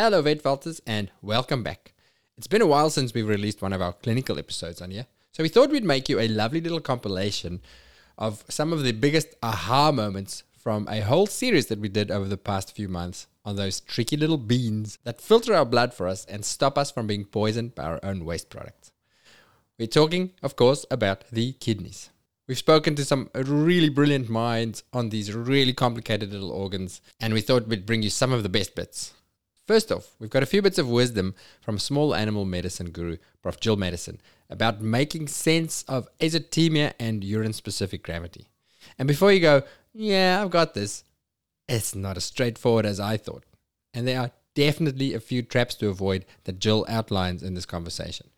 Hello, Vetvaulters, and welcome back. It's been a while since we've released one of our clinical episodes on here, so we thought we'd make you a lovely little compilation of some of the biggest aha moments from a whole series that we did over the past few months on those tricky little beans that filter our blood for us and stop us from being poisoned by our own waste products. We're talking, of course, about the kidneys. We've spoken to some really brilliant minds on these really complicated little organs, and we thought we'd bring you some of the best bits. First off, we've got a few bits of wisdom from small animal medicine guru, Prof. Jill Maddison, about making sense of azotemia and urine specific gravity. And before you go, yeah, I've got this, it's not as straightforward as I thought. And there are definitely a few traps to avoid that Jill outlines in this conversation.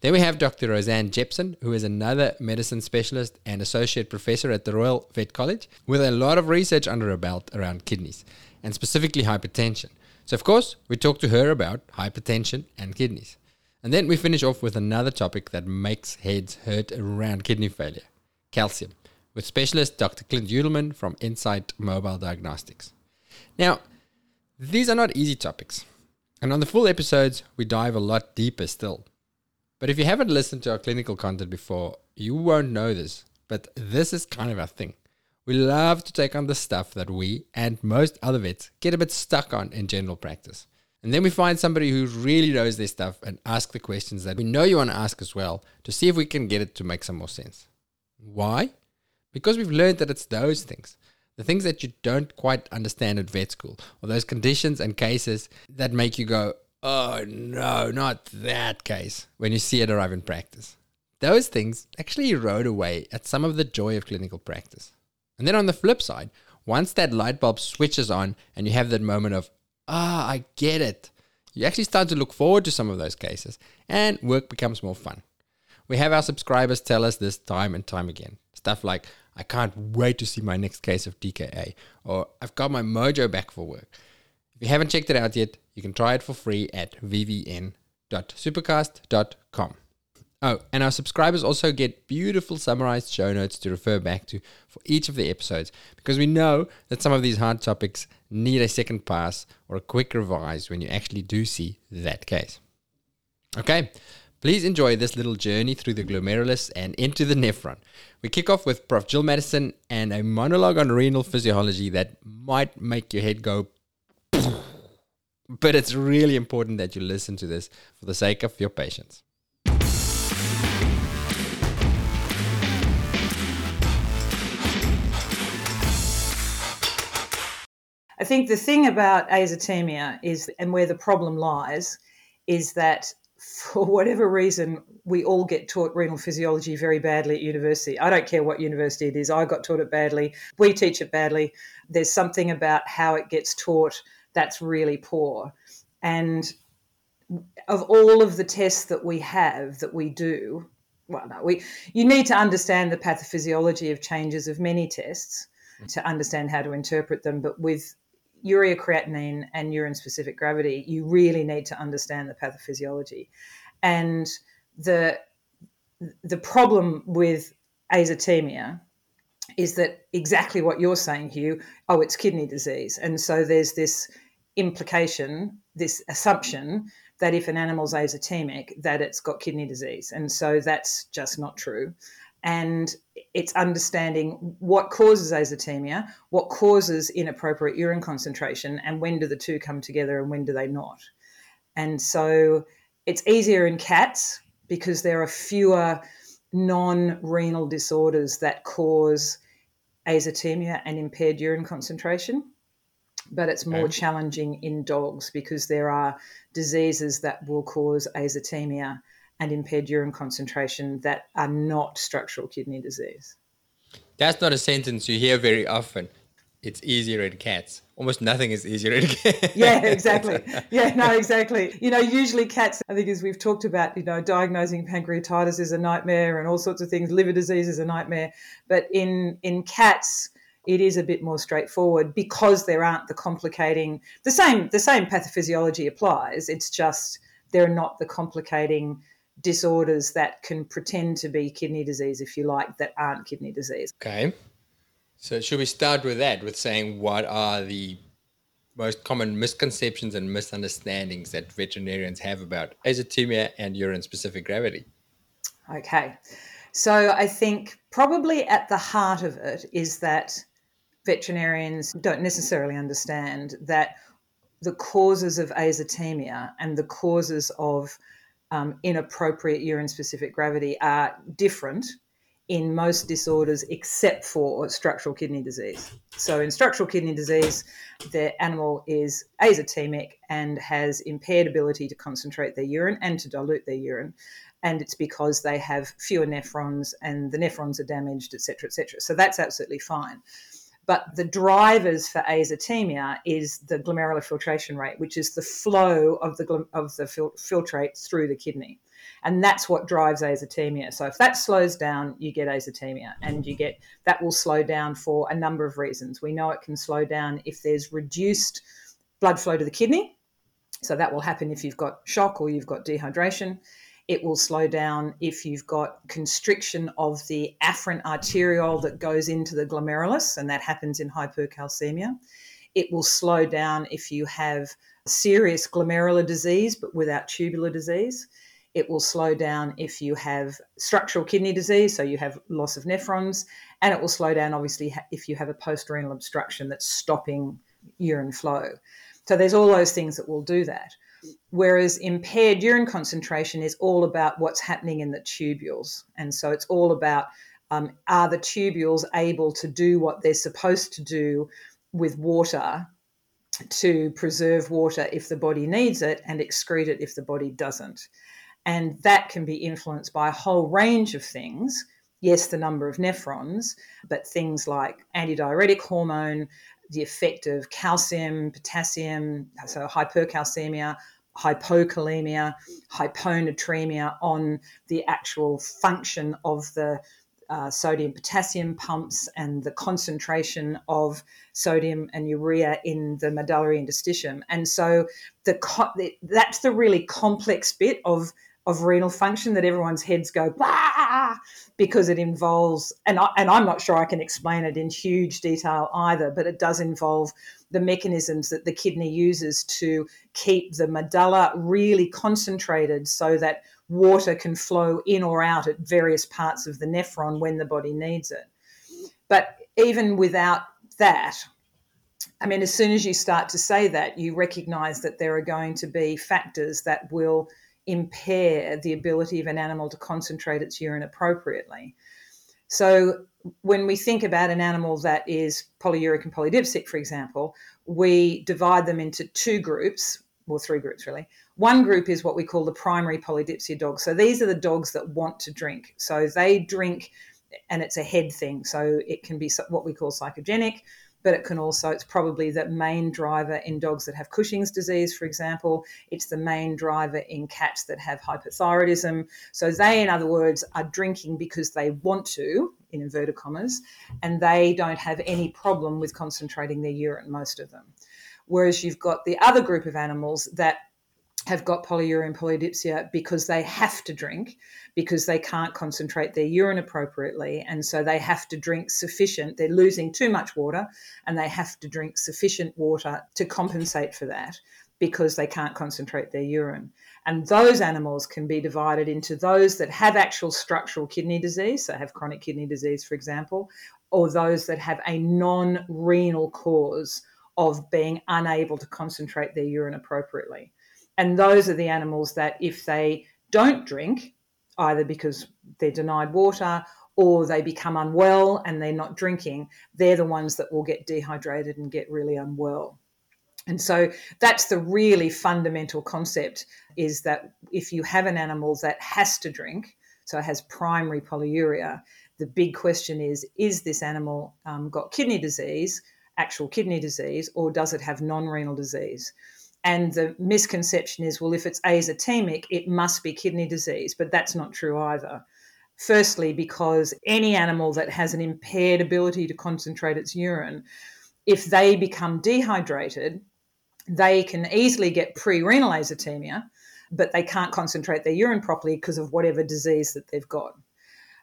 Then we have Dr. Rosanne Jepson, who is another medicine specialist and associate professor at the Royal Vet College, with a lot of research under her belt around kidneys, and specifically hypertension. So, of course, we talk to her about hypertension and kidneys. And then we finish off with another topic that makes heads hurt around kidney failure calcium, with specialist Dr. Clint Yudelman from Insight Mobile Diagnostics. Now, these are not easy topics, and on the full episodes, we dive a lot deeper still. But if you haven't listened to our clinical content before, you won't know this, but this is kind of our thing. We love to take on the stuff that we and most other vets get a bit stuck on in general practice. And then we find somebody who really knows their stuff and ask the questions that we know you want to ask as well to see if we can get it to make some more sense. Why? Because we've learned that it's those things, the things that you don't quite understand at vet school, or those conditions and cases that make you go, oh no, not that case, when you see it arrive in practice. Those things actually erode away at some of the joy of clinical practice. And then on the flip side, once that light bulb switches on and you have that moment of, ah, I get it, you actually start to look forward to some of those cases and work becomes more fun. We have our subscribers tell us this time and time again. Stuff like, I can't wait to see my next case of DKA, or I've got my mojo back for work. If you haven't checked it out yet, you can try it for free at vvn.supercast.com. Oh, and our subscribers also get beautiful summarized show notes to refer back to for each of the episodes because we know that some of these hard topics need a second pass or a quick revise when you actually do see that case. Okay, please enjoy this little journey through the glomerulus and into the nephron. We kick off with Prof. Jill Maddison and a monologue on renal physiology that might make your head go but it's really important that you listen to this for the sake of your patients. I think the thing about azotemia is, and where the problem lies, is that for whatever reason, we all get taught renal physiology very badly at university. I don't care what university it is, I got taught it badly. We teach it badly. There's something about how it gets taught that's really poor. And of all of the tests that we have that we do, well, no, we you need to understand the pathophysiology of changes of many tests to understand how to interpret them. But with urea creatinine and urine specific gravity, you really need to understand the pathophysiology. And the the problem with azotemia is that exactly what you're saying, Hugh. Oh, it's kidney disease, and so there's this implication, this assumption that if an animal's azotemic, that it's got kidney disease, and so that's just not true. And it's understanding what causes azotemia, what causes inappropriate urine concentration, and when do the two come together and when do they not. And so it's easier in cats because there are fewer non renal disorders that cause azotemia and impaired urine concentration. But it's more okay. challenging in dogs because there are diseases that will cause azotemia and impaired urine concentration that are not structural kidney disease. That's not a sentence you hear very often it's easier in cats. Almost nothing is easier in cats. yeah, exactly. Yeah, no, exactly. You know, usually cats, I think as we've talked about, you know, diagnosing pancreatitis is a nightmare and all sorts of things, liver disease is a nightmare. But in in cats, it is a bit more straightforward because there aren't the complicating the same the same pathophysiology applies. It's just there are not the complicating disorders that can pretend to be kidney disease, if you like, that aren't kidney disease. Okay. So should we start with that, with saying what are the most common misconceptions and misunderstandings that veterinarians have about azotemia and urine specific gravity? Okay. So I think probably at the heart of it is that veterinarians don't necessarily understand that the causes of azotemia and the causes of um, inappropriate urine specific gravity are different in most disorders except for structural kidney disease. So, in structural kidney disease, the animal is azotemic and has impaired ability to concentrate their urine and to dilute their urine. And it's because they have fewer nephrons and the nephrons are damaged, etc., etc. So, that's absolutely fine. But the drivers for azotemia is the glomerular filtration rate, which is the flow of the, of the fil- filtrates through the kidney. And that's what drives azotemia. So if that slows down, you get azotemia and you get that will slow down for a number of reasons. We know it can slow down if there's reduced blood flow to the kidney. So that will happen if you've got shock or you've got dehydration. It will slow down if you've got constriction of the afferent arteriole that goes into the glomerulus, and that happens in hypercalcemia. It will slow down if you have serious glomerular disease but without tubular disease. It will slow down if you have structural kidney disease, so you have loss of nephrons, and it will slow down obviously if you have a post renal obstruction that's stopping urine flow. So there's all those things that will do that. Whereas impaired urine concentration is all about what's happening in the tubules. And so it's all about um, are the tubules able to do what they're supposed to do with water to preserve water if the body needs it and excrete it if the body doesn't. And that can be influenced by a whole range of things. Yes, the number of nephrons, but things like antidiuretic hormone, the effect of calcium, potassium, so hypercalcemia, hypokalemia, hyponatremia on the actual function of the uh, sodium potassium pumps and the concentration of sodium and urea in the medullary interstitium. And so the that's the really complex bit of of renal function that everyone's heads go bah, because it involves and I, and I'm not sure I can explain it in huge detail either but it does involve the mechanisms that the kidney uses to keep the medulla really concentrated so that water can flow in or out at various parts of the nephron when the body needs it. But even without that I mean, as soon as you start to say that, you recognize that there are going to be factors that will impair the ability of an animal to concentrate its urine appropriately. So, when we think about an animal that is polyuric and polydipsic, for example, we divide them into two groups, or three groups really. One group is what we call the primary polydipsia dogs. So, these are the dogs that want to drink. So, they drink, and it's a head thing. So, it can be what we call psychogenic but it can also, it's probably the main driver in dogs that have Cushing's disease, for example. It's the main driver in cats that have hypothyroidism. So they, in other words, are drinking because they want to, in inverted commas, and they don't have any problem with concentrating their urine, most of them. Whereas you've got the other group of animals that have got polyuria polydipsia because they have to drink because they can't concentrate their urine appropriately and so they have to drink sufficient they're losing too much water and they have to drink sufficient water to compensate for that because they can't concentrate their urine. And those animals can be divided into those that have actual structural kidney disease so have chronic kidney disease for example or those that have a non-renal cause of being unable to concentrate their urine appropriately and those are the animals that, if they don't drink, either because they're denied water or they become unwell and they're not drinking, they're the ones that will get dehydrated and get really unwell. And so that's the really fundamental concept is that if you have an animal that has to drink, so it has primary polyuria, the big question is is this animal um, got kidney disease, actual kidney disease, or does it have non renal disease? And the misconception is, well, if it's azotemic, it must be kidney disease, but that's not true either. Firstly, because any animal that has an impaired ability to concentrate its urine, if they become dehydrated, they can easily get pre renal azotemia, but they can't concentrate their urine properly because of whatever disease that they've got.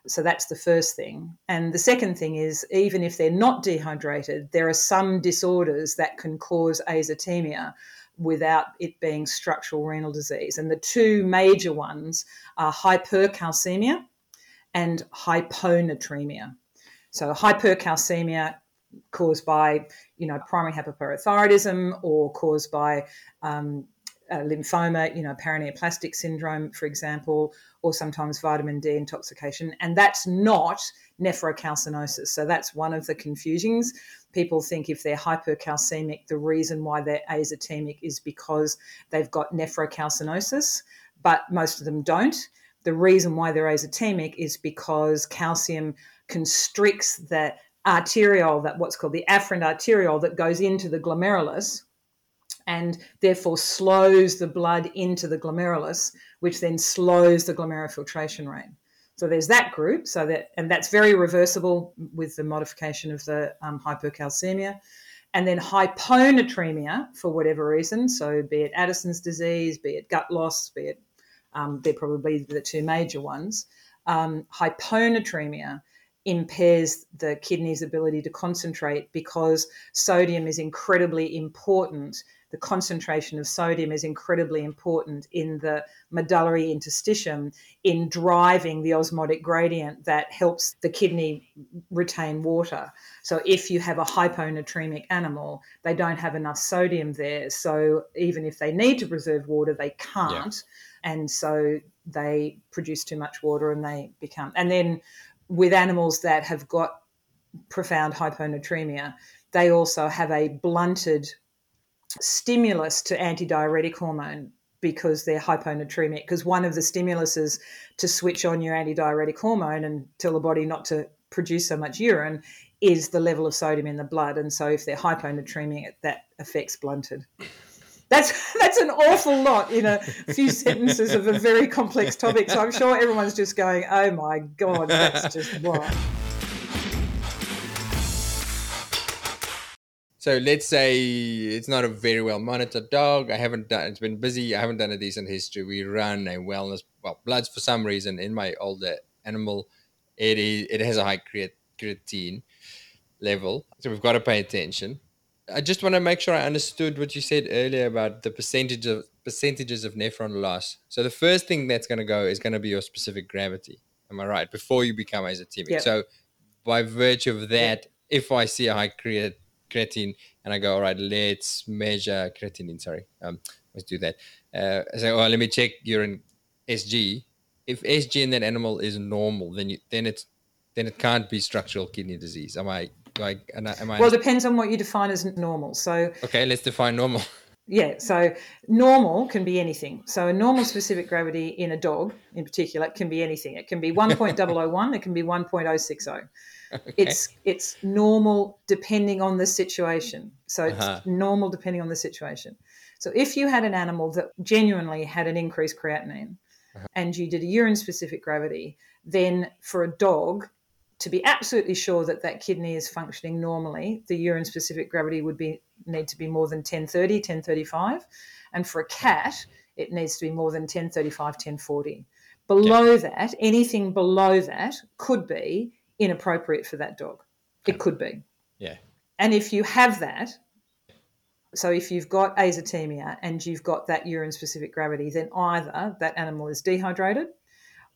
So that's the first thing. And the second thing is, even if they're not dehydrated, there are some disorders that can cause azotemia without it being structural renal disease. And the two major ones are hypercalcemia and hyponatremia. So hypercalcemia caused by, you know, primary hypoparathyroidism or caused by um, lymphoma, you know, paraneoplastic syndrome, for example, or sometimes vitamin D intoxication. And that's not nephrocalcinosis. So that's one of the confusions. People think if they're hypercalcemic, the reason why they're azotemic is because they've got nephrocalcinosis, but most of them don't. The reason why they're azotemic is because calcium constricts that arteriole, that what's called the afferent arteriole that goes into the glomerulus and therefore slows the blood into the glomerulus, which then slows the glomerulofiltration rate. So there's that group. So that and that's very reversible with the modification of the um, hypercalcemia. And then hyponatremia for whatever reason, so be it Addison's disease, be it gut loss, be it um, they're probably the two major ones. Um, hyponatremia impairs the kidney's ability to concentrate because sodium is incredibly important the concentration of sodium is incredibly important in the medullary interstitium in driving the osmotic gradient that helps the kidney retain water. So if you have a hyponatremic animal, they don't have enough sodium there. So even if they need to preserve water, they can't. Yeah. And so they produce too much water and they become. And then with animals that have got profound hyponatremia, they also have a blunted stimulus to antidiuretic hormone because they're hyponatremic. Because one of the stimuluses to switch on your antidiuretic hormone and tell the body not to produce so much urine is the level of sodium in the blood. And so if they're hyponatremic, that affects blunted. That's that's an awful lot in a few sentences of a very complex topic. So I'm sure everyone's just going, "Oh my god, that's just what." So let's say it's not a very well monitored dog. I haven't done. It's been busy. I haven't done a decent history. We run a wellness well bloods for some reason in my older animal. It is it has a high creatine level, so we've got to pay attention. I just want to make sure I understood what you said earlier about the percentage of percentages of nephron loss. So the first thing that's going to go is going to be your specific gravity. Am I right? Before you become azotemic. Yep. So by virtue of that, yep. if I see a high creatine creatine and I go, all right, let's measure creatinine. Sorry, um, let's do that. Uh, I say, oh, let me check urine SG. If SG in that animal is normal, then you then it's then it can't be structural kidney disease. Am I like? Am I? Well, it depends on what you define as normal. So okay, let's define normal. Yeah, so normal can be anything. So a normal specific gravity in a dog, in particular, can be anything. It can be 1.001, it can be 1.060. Okay. It's it's normal depending on the situation. So it's uh-huh. normal depending on the situation. So if you had an animal that genuinely had an increased creatinine uh-huh. and you did a urine specific gravity, then for a dog to be absolutely sure that that kidney is functioning normally, the urine specific gravity would be need to be more than 1030, 1035. And for a cat, it needs to be more than 1035, 1040. Below yeah. that, anything below that could be inappropriate for that dog. It could be. Yeah. And if you have that, so if you've got azotemia and you've got that urine specific gravity, then either that animal is dehydrated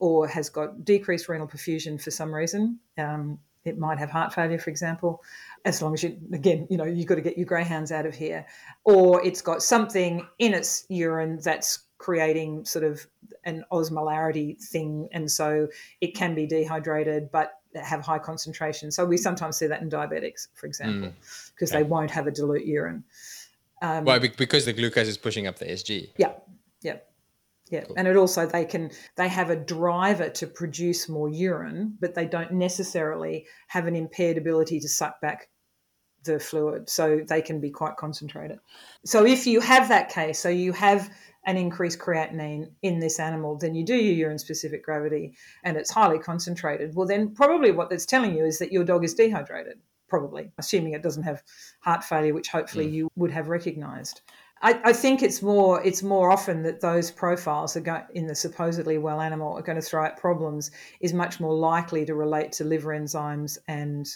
or has got decreased renal perfusion for some reason. Um, it might have heart failure, for example, as long as you, again, you know, you've got to get your greyhounds out of here. Or it's got something in its urine that's creating sort of an osmolarity thing. And so it can be dehydrated, but have high concentration. So we sometimes see that in diabetics, for example, because mm. okay. they won't have a dilute urine. Um, well, because the glucose is pushing up the SG. Yeah, yeah, yeah. And it also they can they have a driver to produce more urine, but they don't necessarily have an impaired ability to suck back the fluid, so they can be quite concentrated. So if you have that case, so you have an increased creatinine in this animal, then you do your urine specific gravity and it's highly concentrated. Well, then probably what that's telling you is that your dog is dehydrated, probably, assuming it doesn't have heart failure, which hopefully mm. you would have recognized. I, I, think it's more it's more often that those profiles are go, in the supposedly well animal are going to throw out problems is much more likely to relate to liver enzymes and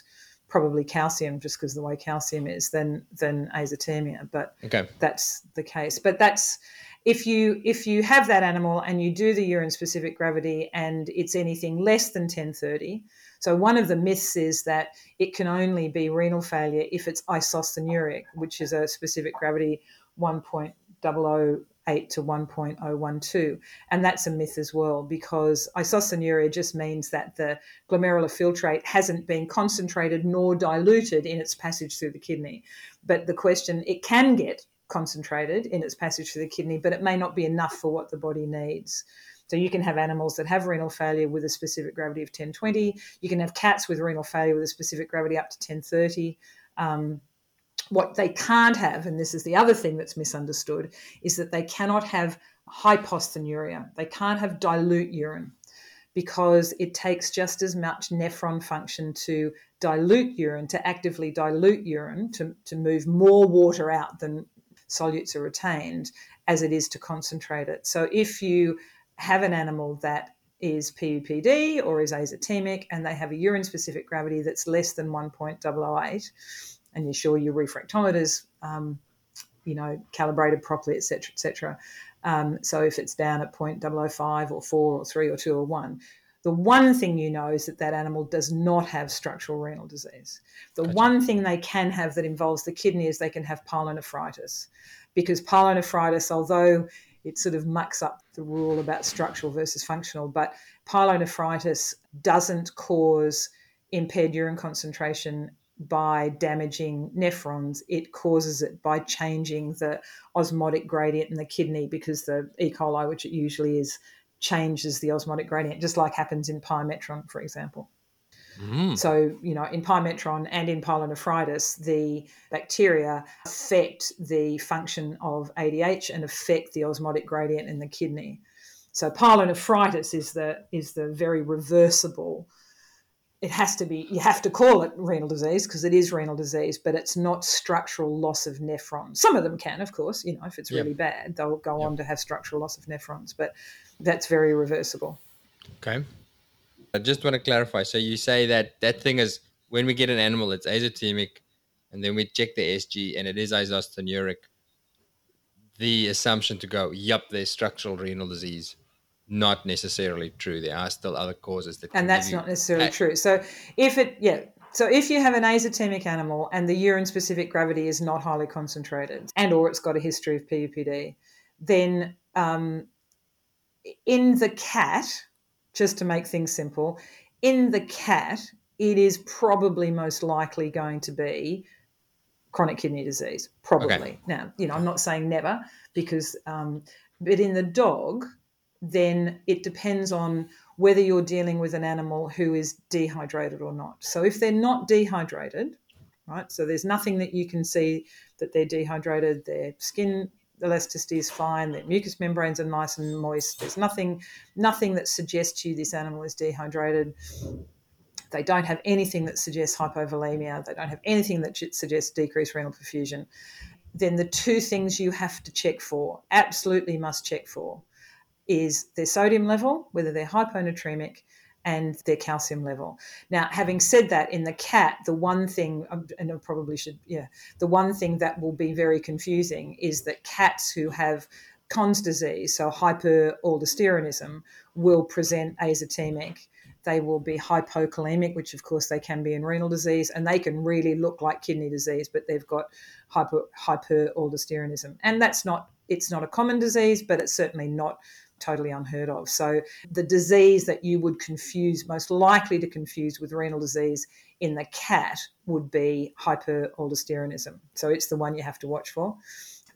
probably calcium just because the way calcium is than than azotemia but okay. that's the case but that's if you if you have that animal and you do the urine specific gravity and it's anything less than 1030 so one of the myths is that it can only be renal failure if it's isostenuric which is a specific gravity 1.008 to 1.012. And that's a myth as well because isostenuria just means that the glomerular filtrate hasn't been concentrated nor diluted in its passage through the kidney. But the question, it can get concentrated in its passage through the kidney, but it may not be enough for what the body needs. So you can have animals that have renal failure with a specific gravity of 1020. You can have cats with renal failure with a specific gravity up to 1030. Um, what they can't have, and this is the other thing that's misunderstood, is that they cannot have hypostenuria. They can't have dilute urine because it takes just as much nephron function to dilute urine, to actively dilute urine, to, to move more water out than solutes are retained, as it is to concentrate it. So if you have an animal that is PUPD or is azotemic and they have a urine specific gravity that's less than 1.008, and ensure your refractometers, um, you know, calibrated properly, etc., etc. Um, so if it's down at 0.005 or 4 or 3 or 2 or 1, the one thing you know is that that animal does not have structural renal disease. The gotcha. one thing they can have that involves the kidney is they can have pyelonephritis. Because pyelonephritis, although it sort of mucks up the rule about structural versus functional, but pyelonephritis doesn't cause impaired urine concentration by damaging nephrons, it causes it by changing the osmotic gradient in the kidney because the E. coli, which it usually is, changes the osmotic gradient, just like happens in pyometron, for example. Mm. So, you know, in pyometron and in pyelonephritis, the bacteria affect the function of ADH and affect the osmotic gradient in the kidney. So, pyelonephritis is the is the very reversible it has to be you have to call it renal disease because it is renal disease but it's not structural loss of nephrons. Some of them can of course you know if it's yep. really bad they'll go yep. on to have structural loss of nephrons but that's very reversible. Okay. I just want to clarify so you say that that thing is when we get an animal it's azotemic and then we check the sg and it is isostenuric the assumption to go yep there's structural renal disease not necessarily true. There are still other causes that, and that's not necessarily true. So if it, yeah, so if you have an azotemic animal and the urine specific gravity is not highly concentrated, and or it's got a history of PUPD, then um, in the cat, just to make things simple, in the cat, it is probably most likely going to be chronic kidney disease. Probably. Okay. Now, you know, I'm not saying never because, um, but in the dog, then it depends on whether you're dealing with an animal who is dehydrated or not. So if they're not dehydrated, right, so there's nothing that you can see that they're dehydrated, their skin elasticity is fine, their mucous membranes are nice and moist. There's nothing nothing that suggests you this animal is dehydrated. They don't have anything that suggests hypovolemia. They don't have anything that suggests decreased renal perfusion. Then the two things you have to check for, absolutely must check for, is their sodium level, whether they're hyponatremic, and their calcium level. Now, having said that, in the cat, the one thing, um, and I probably should, yeah, the one thing that will be very confusing is that cats who have Conn's disease, so hyperaldosteronism, will present azotemic. They will be hypokalemic, which of course they can be in renal disease, and they can really look like kidney disease, but they've got hyper hyperaldosteronism. And that's not, it's not a common disease, but it's certainly not totally unheard of. So, the disease that you would confuse, most likely to confuse with renal disease in the cat, would be hyperaldosteronism. So, it's the one you have to watch for.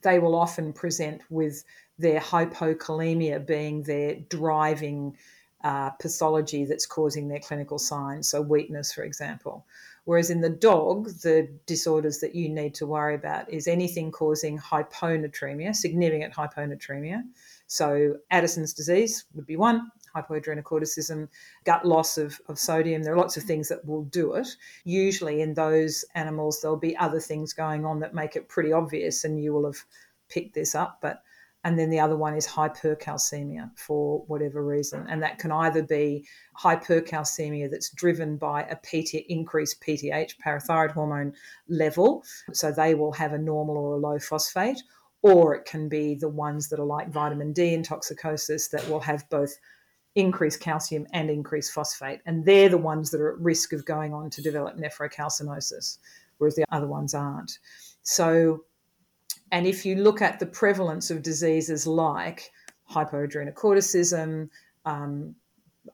They will often present with their hypokalemia being their driving uh, pathology that's causing their clinical signs, so weakness, for example. Whereas in the dog, the disorders that you need to worry about is anything causing hyponatremia, significant hyponatremia, so Addison's disease would be one, hypoadrenocorticism, gut loss of, of sodium. There are lots of things that will do it. Usually in those animals, there'll be other things going on that make it pretty obvious, and you will have picked this up, but and then the other one is hypercalcemia for whatever reason. And that can either be hypercalcemia that's driven by a PT, increased PTH, parathyroid hormone level. So they will have a normal or a low phosphate. Or it can be the ones that are like vitamin D intoxicosis that will have both increased calcium and increased phosphate. And they're the ones that are at risk of going on to develop nephrocalcinosis, whereas the other ones aren't. So and if you look at the prevalence of diseases like hypoadrenocorticism, um,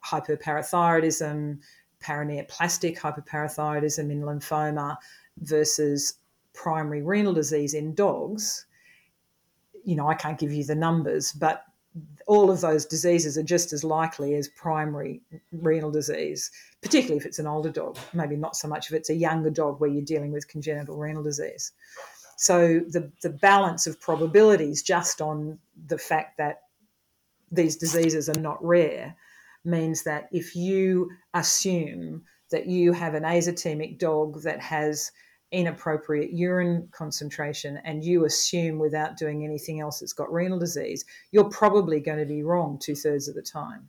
hyperparathyroidism, paraneoplastic hyperparathyroidism in lymphoma versus primary renal disease in dogs, you know, I can't give you the numbers, but all of those diseases are just as likely as primary renal disease, particularly if it's an older dog. Maybe not so much if it's a younger dog where you're dealing with congenital renal disease. So the, the balance of probabilities just on the fact that these diseases are not rare means that if you assume that you have an azotemic dog that has inappropriate urine concentration and you assume without doing anything else it's got renal disease, you're probably going to be wrong two thirds of the time.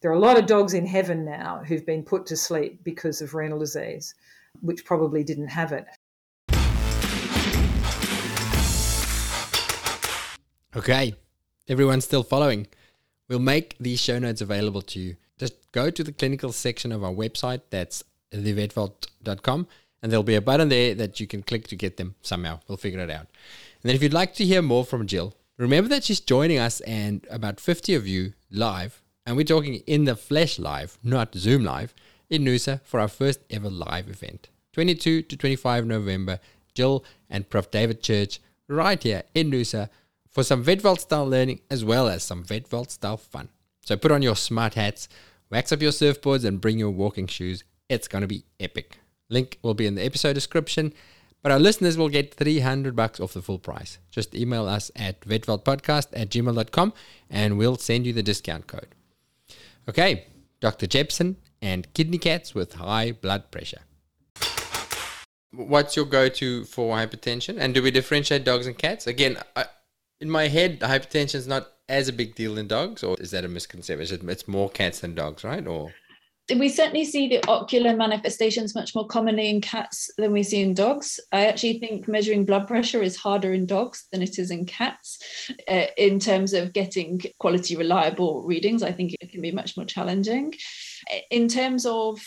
There are a lot of dogs in heaven now who've been put to sleep because of renal disease, which probably didn't have it. Okay, everyone's still following. We'll make these show notes available to you. Just go to the clinical section of our website, that's thevetvault.com, and there'll be a button there that you can click to get them somehow. We'll figure it out. And then if you'd like to hear more from Jill, remember that she's joining us and about 50 of you live, and we're talking in the flesh live, not Zoom live, in Noosa for our first ever live event. 22 to 25 November, Jill and Prof. David Church right here in Noosa for some Vetvault style learning as well as some Vetvault style fun. So put on your smart hats, wax up your surfboards, and bring your walking shoes. It's going to be epic. Link will be in the episode description, but our listeners will get 300 bucks off the full price. Just email us at vetvaultpodcast at gmail.com and we'll send you the discount code. Okay, Dr. Jepson and kidney cats with high blood pressure. What's your go to for hypertension? And do we differentiate dogs and cats? Again, I, in my head, hypertension is not as a big deal in dogs, or is that a misconception? It's more cats than dogs, right? Or we certainly see the ocular manifestations much more commonly in cats than we see in dogs. I actually think measuring blood pressure is harder in dogs than it is in cats. Uh, in terms of getting quality, reliable readings, I think it can be much more challenging. In terms of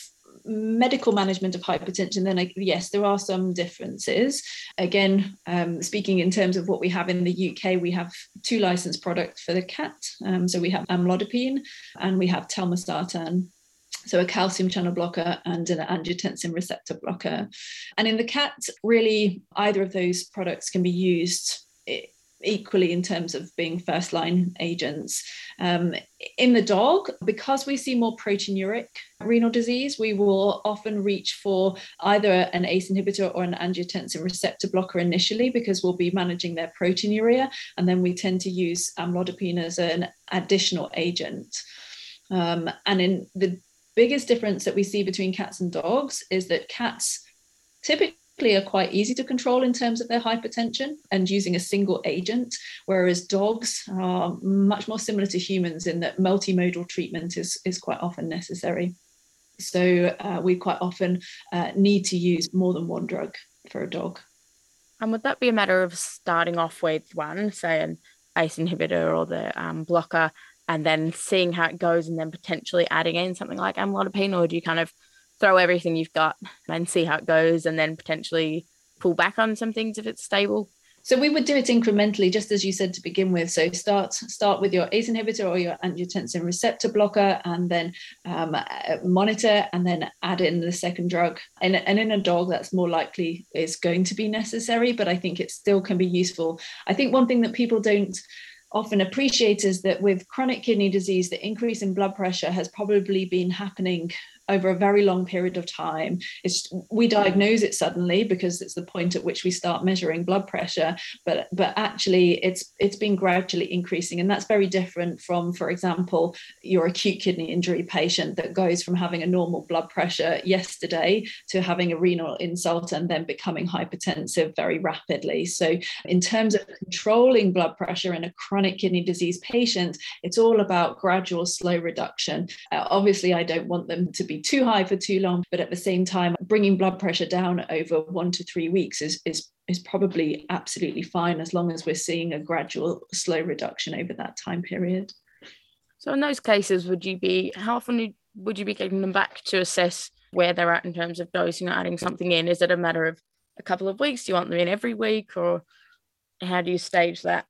medical management of hypertension, then yes, there are some differences. Again, um, speaking in terms of what we have in the UK, we have two licensed products for the cat. Um, so we have amlodipine and we have telmisartan. So a calcium channel blocker and an angiotensin receptor blocker. And in the cat, really either of those products can be used equally in terms of being first line agents. Um, in the dog, because we see more proteinuric renal disease, we will often reach for either an ACE inhibitor or an angiotensin receptor blocker initially because we'll be managing their proteinuria. And then we tend to use amlodipine as an additional agent. Um, and in the biggest difference that we see between cats and dogs is that cats typically are quite easy to control in terms of their hypertension and using a single agent, whereas dogs are much more similar to humans in that multimodal treatment is, is quite often necessary. So uh, we quite often uh, need to use more than one drug for a dog. And would that be a matter of starting off with one, say an ACE inhibitor or the um, blocker, and then seeing how it goes and then potentially adding in something like amlodipine, or do you kind of throw everything you've got and see how it goes and then potentially pull back on some things if it's stable? So we would do it incrementally just as you said to begin with. So start start with your ace inhibitor or your angiotensin receptor blocker and then um, monitor and then add in the second drug. And, and in a dog that's more likely is going to be necessary but i think it still can be useful. I think one thing that people don't often appreciate is that with chronic kidney disease the increase in blood pressure has probably been happening over a very long period of time. It's we diagnose it suddenly because it's the point at which we start measuring blood pressure, but but actually it's it's been gradually increasing, and that's very different from, for example, your acute kidney injury patient that goes from having a normal blood pressure yesterday to having a renal insult and then becoming hypertensive very rapidly. So in terms of controlling blood pressure in a chronic kidney disease patient, it's all about gradual slow reduction. Uh, obviously, I don't want them to be too high for too long, but at the same time, bringing blood pressure down over one to three weeks is, is is probably absolutely fine as long as we're seeing a gradual slow reduction over that time period. So in those cases, would you be how often would you be getting them back to assess where they're at in terms of dosing or adding something in? Is it a matter of a couple of weeks? Do you want them in every week or how do you stage that?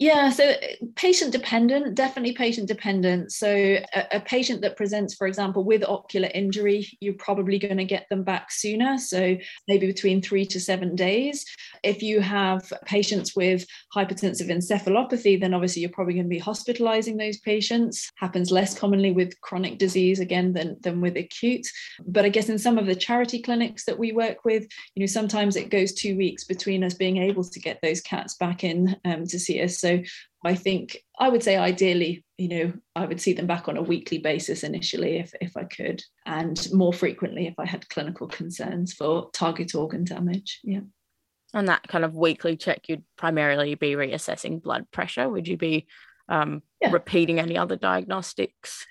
Yeah, so uh, patient dependent, definitely patient dependent. So, a, a, patient that presents, for example, with ocular injury, you're probably going to get them back sooner. So, maybe between three to seven days. If you have patients with hypertensive encephalopathy, then obviously you're probably going to be hospitalizing those patients. Happens less commonly with chronic disease, again, than, than with acute. But I guess in some of the charity clinics that we work with, you know, sometimes it goes two weeks between us being able to get those cats back in um, to see us. So I think I would say ideally, you know, I would see them back on a weekly basis initially if, if I could, and more frequently if I had clinical concerns for target organ damage. Yeah. On that kind of weekly check, you'd primarily be reassessing blood pressure. Would you be um, yeah. repeating any other diagnostics?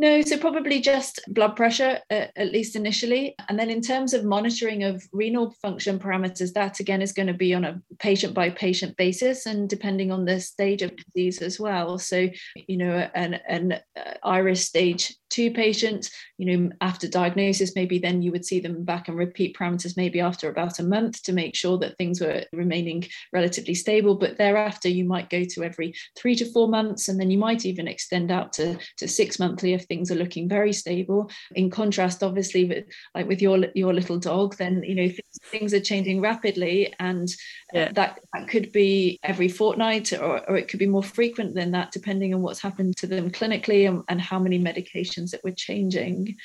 No, so probably just blood pressure, uh, at least initially. And then in terms of monitoring of renal function parameters, that again is going to be on a patient by patient basis and depending on the stage of disease as well. So, you know, an, an uh, IRIS stage two patients you know, after diagnosis, maybe then you would see them back and repeat parameters maybe after about a month to make sure that things were remaining relatively stable. But thereafter, you might go to every three to four months, and then you might even extend out to, to six monthly if things are looking very stable. In contrast, obviously, with, like with your your little dog, then you know things, things are changing rapidly, and uh, yeah. that, that could be every fortnight, or, or it could be more frequent than that, depending on what's happened to them clinically and, and how many medications that we're changing.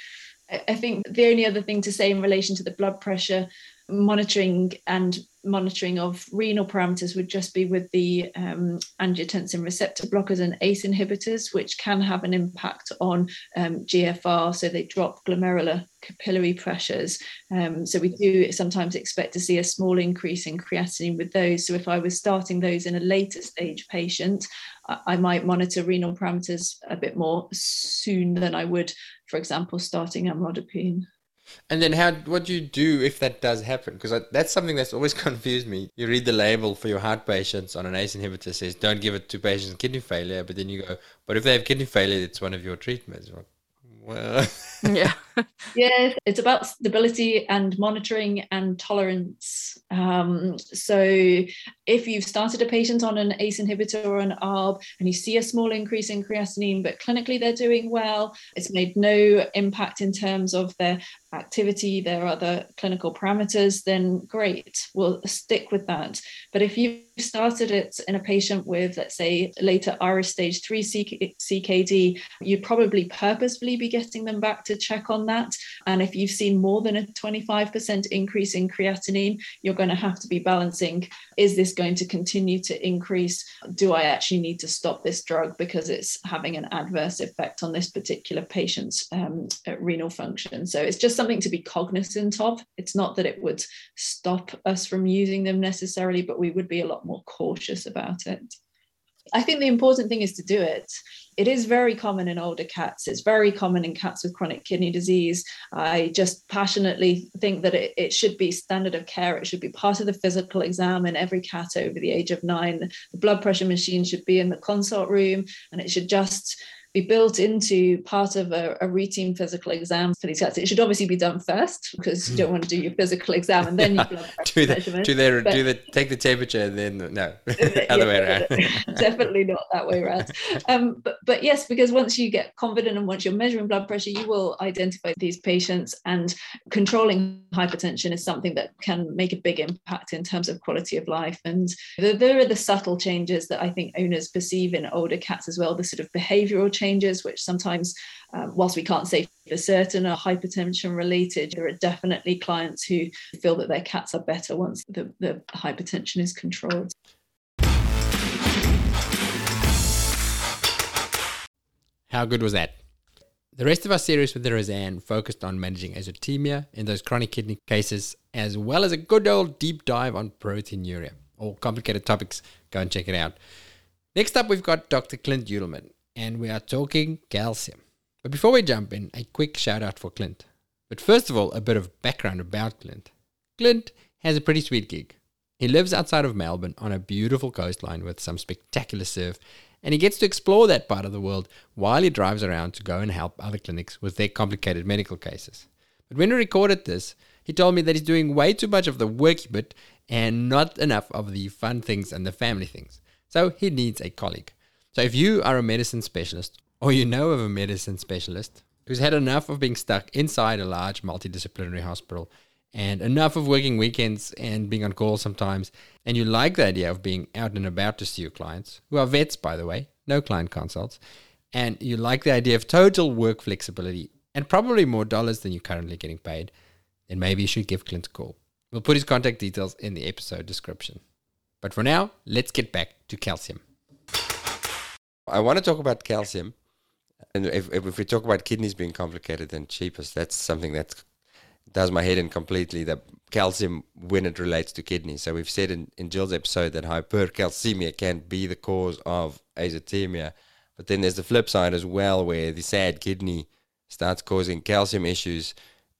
I think the only other thing to say in relation to the blood pressure monitoring and monitoring of renal parameters would just be with the um, angiotensin receptor blockers and ACE inhibitors, which can have an impact on um, GFR. So they drop glomerular capillary pressures. Um, so we do sometimes expect to see a small increase in creatinine with those. So if I was starting those in a later stage patient, I, I might monitor renal parameters a bit more soon than I would, for example, starting amlodipine. And then how? What do you do if that does happen? Because that's something that's always confused me. You read the label for your heart patients on an ACE inhibitor says don't give it to patients with kidney failure, but then you go, but if they have kidney failure, it's one of your treatments. Well, yeah, yeah. It's about stability and monitoring and tolerance. Um, so, if you've started a patient on an ACE inhibitor or an ARB and you see a small increase in creatinine, but clinically they're doing well, it's made no impact in terms of their activity, their other clinical parameters, then great, we'll stick with that. But if you've started it in a patient with, let's say, later IRIS stage 3 CKD, you'd probably purposefully be getting them back to check on that. And if you've seen more than a 25% increase in creatinine, you're going to have to be balancing is this going to continue to increase? Do I actually need to stop this drug because it's having an adverse effect on this particular patient's um, renal function? So it's just something to be cognizant of. It's not that it would stop us from using them necessarily, but we would be a lot more cautious about it. I think the important thing is to do it. It is very common in older cats. It's very common in cats with chronic kidney disease. I just passionately think that it, it should be standard of care. It should be part of the physical exam in every cat over the age of nine. The blood pressure machine should be in the consult room and it should just be built into part of a, a, routine physical exam for these cats. It should obviously be done first because you don't want to do your physical exam and then yeah. you do the, do their but, do the take the temperature and then no other way around. definitely not that way around. Um, but but yes, because once you get confident and once you're measuring blood pressure, you will identify these patients and controlling hypertension is something that can make a big impact in terms of quality of life. And there, there are the subtle changes that I think owners perceive in older cats as well, the sort of behavioural changes changes, which sometimes, um, whilst we can't say for certain are hypertension related, there are definitely clients who feel that their cats are better once the, the hypertension is controlled. How good was that? The rest of our series with the Rosanne focused on managing azotemia in those chronic kidney cases, as well as a good old deep dive on proteinuria. All complicated topics, go and check it out. Next up, we've got Dr. Clint Yudelman, and we are talking calcium. But before we jump in, a quick shout out for Clint. But first of all, a bit of background about Clint. Clint has a pretty sweet gig. He lives outside of Melbourne on a beautiful coastline with some spectacular surf and he gets to explore that part of the world while he drives around to go and help other clinics with their complicated medical cases. But when we recorded this, he told me that he's doing way too much of the worky bit and not enough of the fun things and the family things. So he needs a colleague. So if you are a medicine specialist or you know of a medicine specialist who's had enough of being stuck inside a large multidisciplinary hospital and enough of working weekends and being on call sometimes, and you like the idea of being out and about to see your clients, who are vets, by the way, no client consults, and you like the idea of total work flexibility and probably more dollars than you're currently getting paid, then maybe you should give Clint a call. We'll put his contact details in the episode description. But for now, let's get back to calcium. I want to talk about calcium. And if, if we talk about kidneys being complicated and cheapest, that's something that does my head in completely the calcium when it relates to kidneys. So we've said in, in Jill's episode that hypercalcemia can be the cause of azotemia. But then there's the flip side as well where the sad kidney starts causing calcium issues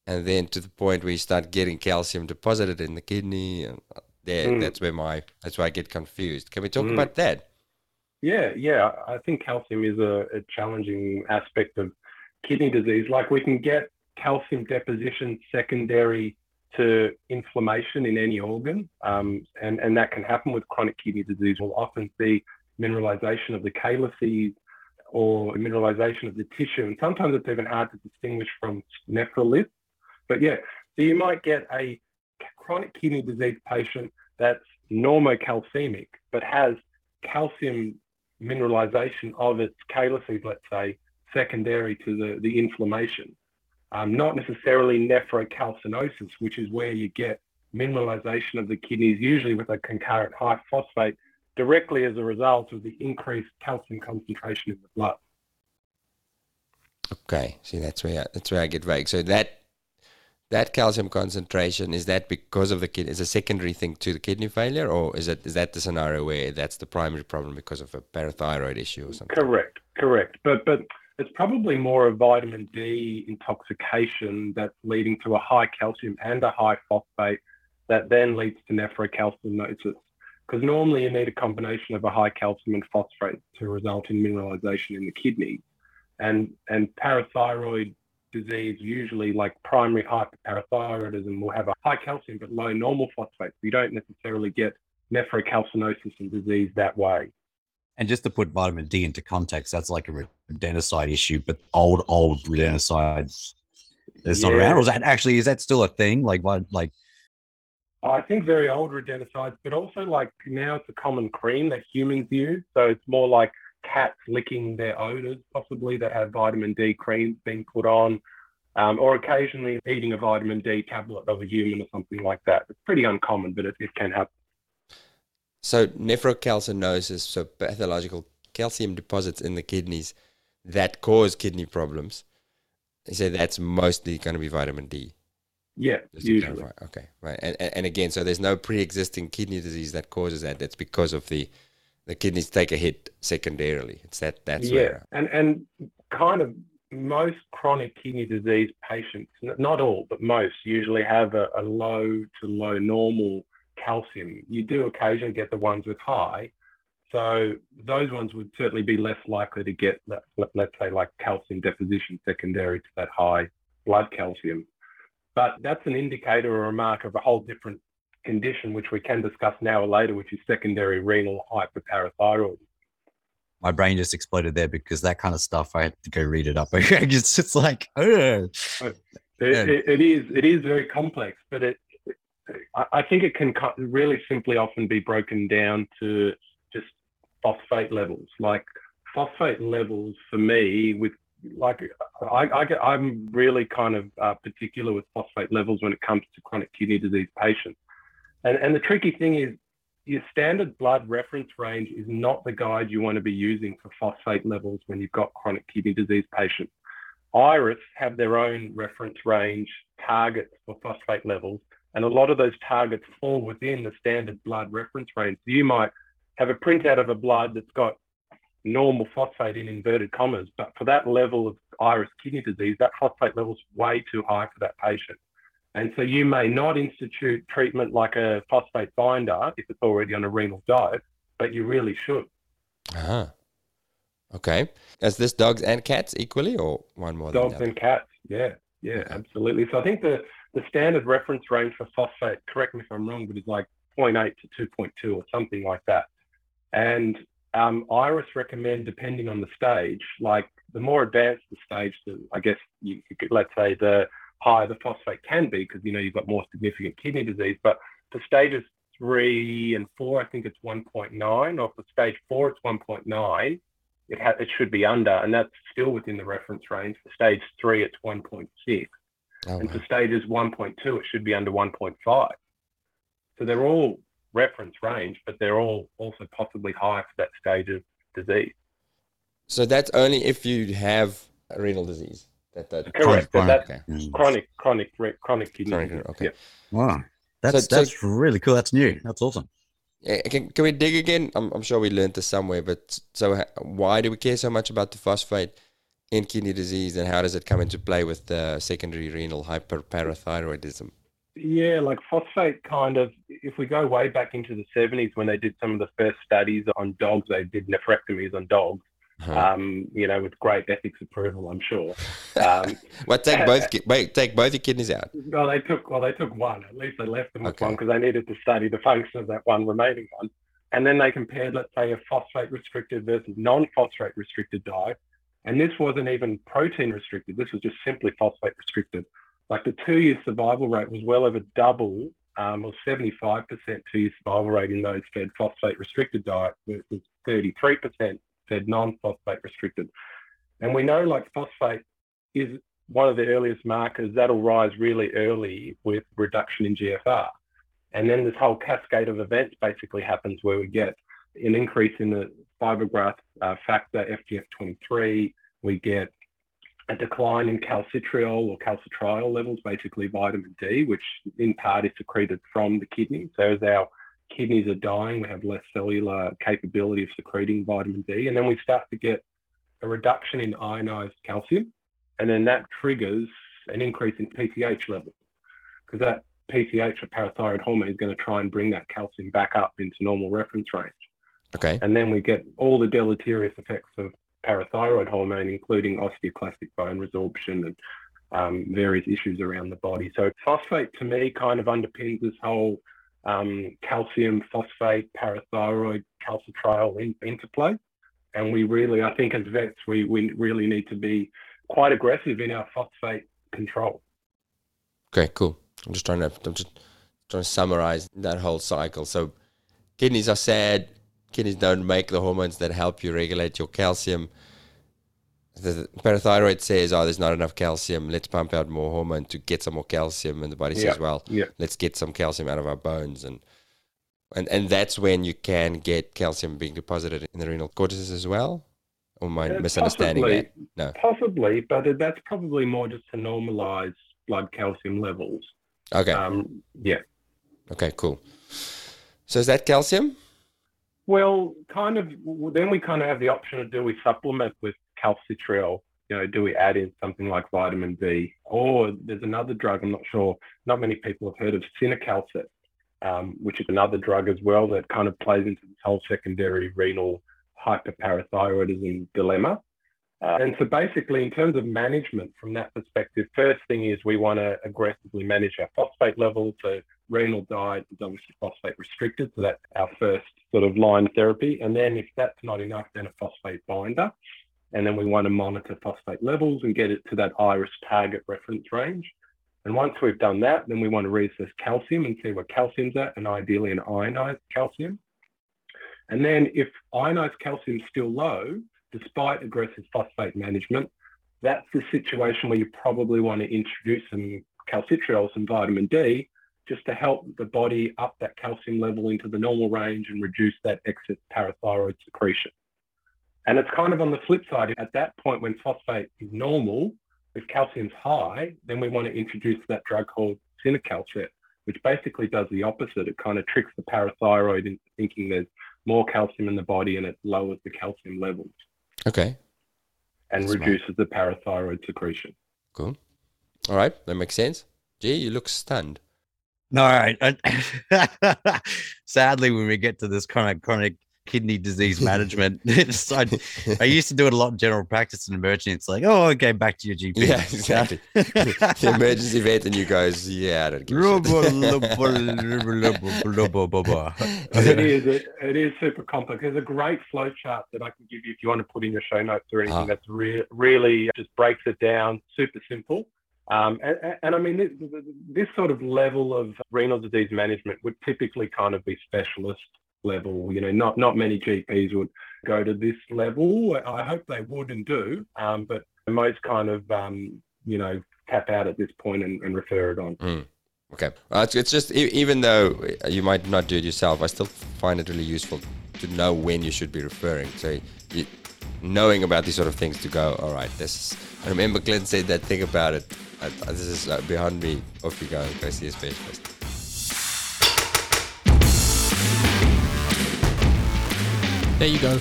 and then to the point where you start getting calcium deposited in the kidney and uh, there mm. that's where my that's where I get confused. Can we talk mm. about that? Yeah, yeah. I think calcium is a, a challenging aspect of kidney disease. Like we can get calcium deposition secondary to inflammation in any organ, um, and, and that can happen with chronic kidney disease. We'll often see mineralization of the calyces or mineralization of the tissue, and sometimes it's even hard to distinguish from nephrolith. But yeah, so you might get a chronic kidney disease patient that's normocalcemic, but has calcium mineralization of its calyces, let's say, secondary to the, the inflammation um, not necessarily nephrocalcinosis, which is where you get mineralization of the kidneys, usually with a concurrent high phosphate, directly as a result of the increased calcium concentration in the blood. Okay, see that's where that's where I get vague. So that that calcium concentration is that because of the kidney is a secondary thing to the kidney failure, or is it is that the scenario where that's the primary problem because of a parathyroid issue or something? Correct, correct. But but it's probably more a vitamin D intoxication that's leading to a high calcium and a high phosphate that then leads to nephrocalcinosis. Because normally you need a combination of a high calcium and phosphate to result in mineralization in the kidney. And, and parathyroid disease, usually like primary hyperparathyroidism, will have a high calcium but low normal phosphate. So you don't necessarily get nephrocalcinosis and disease that way. And just to put vitamin D into context, that's like a rodenticide issue, but old, old rodenticide is yeah. not around. Or is that actually, is that still a thing? Like, what, like, I think very old rodenticides, but also like now it's a common cream that humans use. So it's more like cats licking their odors, possibly that have vitamin D creams being put on, um, or occasionally eating a vitamin D tablet of a human or something like that. It's pretty uncommon, but it, it can happen. So nephrocalcinosis, so pathological calcium deposits in the kidneys that cause kidney problems. You say that's mostly going to be vitamin D. Yeah, usually. Okay, right. And, and again, so there's no pre-existing kidney disease that causes that. That's because of the the kidneys take a hit secondarily. It's that that's yeah, where, and and kind of most chronic kidney disease patients, not all, but most, usually have a, a low to low normal calcium. You do occasionally get the ones with high. So those ones would certainly be less likely to get, let's say, like calcium deposition secondary to that high blood calcium. But that's an indicator or a mark of a whole different condition, which we can discuss now or later, which is secondary renal hyperparathyroidism. My brain just exploded there because that kind of stuff I had to go read it up. it's just like, Ugh. It, it, it is it is very complex, but it I think it can really simply often be broken down to just phosphate levels. Like phosphate levels for me with like I, I get, I'm really kind of uh, particular with phosphate levels when it comes to chronic kidney disease patients. And, and the tricky thing is your standard blood reference range is not the guide you want to be using for phosphate levels when you've got chronic kidney disease patients. IRIS have their own reference range targets for phosphate levels, and a lot of those targets fall within the standard blood reference range. So you might have a printout of a blood that's got normal phosphate in inverted commas, but for that level of iris kidney disease, that phosphate level is way too high for that patient. And so you may not institute treatment like a phosphate binder if it's already on a renal diet, but you really should. Uh-huh. Okay. Is this dogs and cats equally or one more Dogs and cats, yeah, yeah, okay. absolutely. So I think the, the standard reference range for phosphate, correct me if I'm wrong, but is like 0.8 to 2.2 or something like that. And um, Iris recommend, depending on the stage, like the more advanced the stage, the, I guess you, you could, let's say the higher the phosphate can be because you know you've got more significant kidney disease. But for stages three and four, I think it's 1.9, or for stage four, it's 1.9. It, ha- it should be under, and that's still within the reference range. For stage three, it's 1.6. Oh, and wow. for stages 1.2, it should be under 1.5. So they're all reference range, but they're all also possibly high for that stage of disease. So that's only if you have renal disease. That, that correct. Chronic, that's okay. Mm. chronic, chronic, chronic kidney. Chronic, okay. Yeah. Wow, that's so, that's so, really cool. That's new. That's awesome. Can, can we dig again? I'm, I'm sure we learned this somewhere, but so why do we care so much about the phosphate in kidney disease, and how does it come into play with the secondary renal hyperparathyroidism? Yeah, like phosphate kind of, if we go way back into the 70s when they did some of the first studies on dogs, they did nephrectomies on dogs. Uh-huh. Um, you know, with great ethics approval, I'm sure. Um, well, take both wait, take both your kidneys out. Well, they took well, they took one. At least they left them with okay. one because they needed to study the function of that one remaining one. And then they compared, let's say, a phosphate restricted versus non-phosphate restricted diet. And this wasn't even protein restricted. This was just simply phosphate restricted like the two-year survival rate was well over double, um, or 75% two-year survival rate in those fed phosphate restricted diet versus 33% fed non-phosphate restricted. And we know like phosphate is one of the earliest markers that'll rise really early with reduction in GFR. And then this whole cascade of events basically happens where we get an increase in the fibroblast uh, factor, FGF23, we get a decline in calcitriol or calcitriol levels, basically vitamin D, which in part is secreted from the kidney. So as our kidneys are dying, we have less cellular capability of secreting vitamin D. And then we start to get a reduction in ionized calcium. And then that triggers an increase in PTH levels because that PTH or parathyroid hormone is going to try and bring that calcium back up into normal reference range. Okay. And then we get all the deleterious effects of parathyroid hormone, including osteoclastic bone resorption and um, various issues around the body. So phosphate to me kind of underpins this whole um, calcium, phosphate, parathyroid, calcitriol in, interplay. And we really, I think as vets, we, we really need to be quite aggressive in our phosphate control. Okay, cool. I'm just trying to, I'm just trying to summarize that whole cycle. So kidneys are sad, kidneys don't make the hormones that help you regulate your calcium. The parathyroid says, "Oh, there's not enough calcium. Let's pump out more hormone to get some more calcium." And the body yeah. says, "Well, yeah. let's get some calcium out of our bones." And and and that's when you can get calcium being deposited in the renal cortices as well. Or am I uh, misunderstanding possibly, that? No, possibly, but that's probably more just to normalize blood calcium levels. Okay. Um, yeah. Okay. Cool. So is that calcium? Well, kind of. Then we kind of have the option of do we supplement with calcitriol? You know, do we add in something like vitamin D? Or there's another drug. I'm not sure. Not many people have heard of cinacalcet, um, which is another drug as well that kind of plays into this whole secondary renal hyperparathyroidism dilemma. Uh, and so basically, in terms of management from that perspective, first thing is we want to aggressively manage our phosphate levels. So renal diet is obviously phosphate restricted. So that's our first sort of line therapy. And then if that's not enough, then a phosphate binder. And then we want to monitor phosphate levels and get it to that iris target reference range. And once we've done that, then we want to reassess calcium and see where calcium's at, and ideally an ionized calcium. And then if ionized calcium is still low, despite aggressive phosphate management, that's the situation where you probably want to introduce some calcitriol, some vitamin D, just to help the body up that calcium level into the normal range and reduce that excess parathyroid secretion. And it's kind of on the flip side. At that point, when phosphate is normal, if calcium's high, then we want to introduce that drug called cinacalcet, which basically does the opposite. It kind of tricks the parathyroid into thinking there's more calcium in the body and it lowers the calcium levels Okay. and Smart. reduces the parathyroid secretion. Cool. All right. That makes sense. Gee, you look stunned. No, all right. Sadly, when we get to this chronic chronic kidney disease management, it's, I, I used to do it a lot in general practice and emergency. It's like, oh, okay, back to your GP. Yeah, exactly. the emergency vet, and you guys, yeah, I don't give a shit. it is it, it is super complex. There's a great flow chart that I can give you if you want to put in your show notes or anything. Ah. That's re- really just breaks it down, super simple. Um, and, and- and I mean, this, this sort of level of renal disease management would typically kind of be specialist level. You know, not not many GPs would go to this level. I hope they would and do, um, but most kind of um, you know tap out at this point and, and refer it on. Okay. Uh, it's, just, even though you might not do it yourself, I still find it really useful to know when you should be referring. So, you, knowing about these sort of things to go, all right, this is, I remember Glenn said that thing about it. I, this is uh, behind me. Off you go go see a specialist. There you go.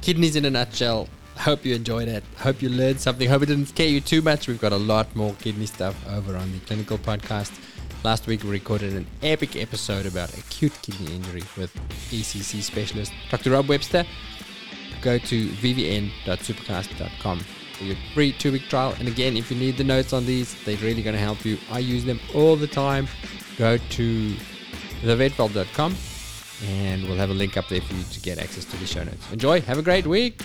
Kidneys in a nutshell. Hope you enjoyed it. Hope you learned something. Hope it didn't scare you too much. We've got a lot more kidney stuff over on the clinical podcast. Last week we recorded an epic episode about acute kidney injury with ECC specialist Dr. Rob Webster. Go to vvn.supercast.com for your free two week trial. And again, if you need the notes on these, they're really going to help you. I use them all the time. Go to thevetvault.com and we'll have a link up there for you to get access to the show notes. Enjoy. Have a great week.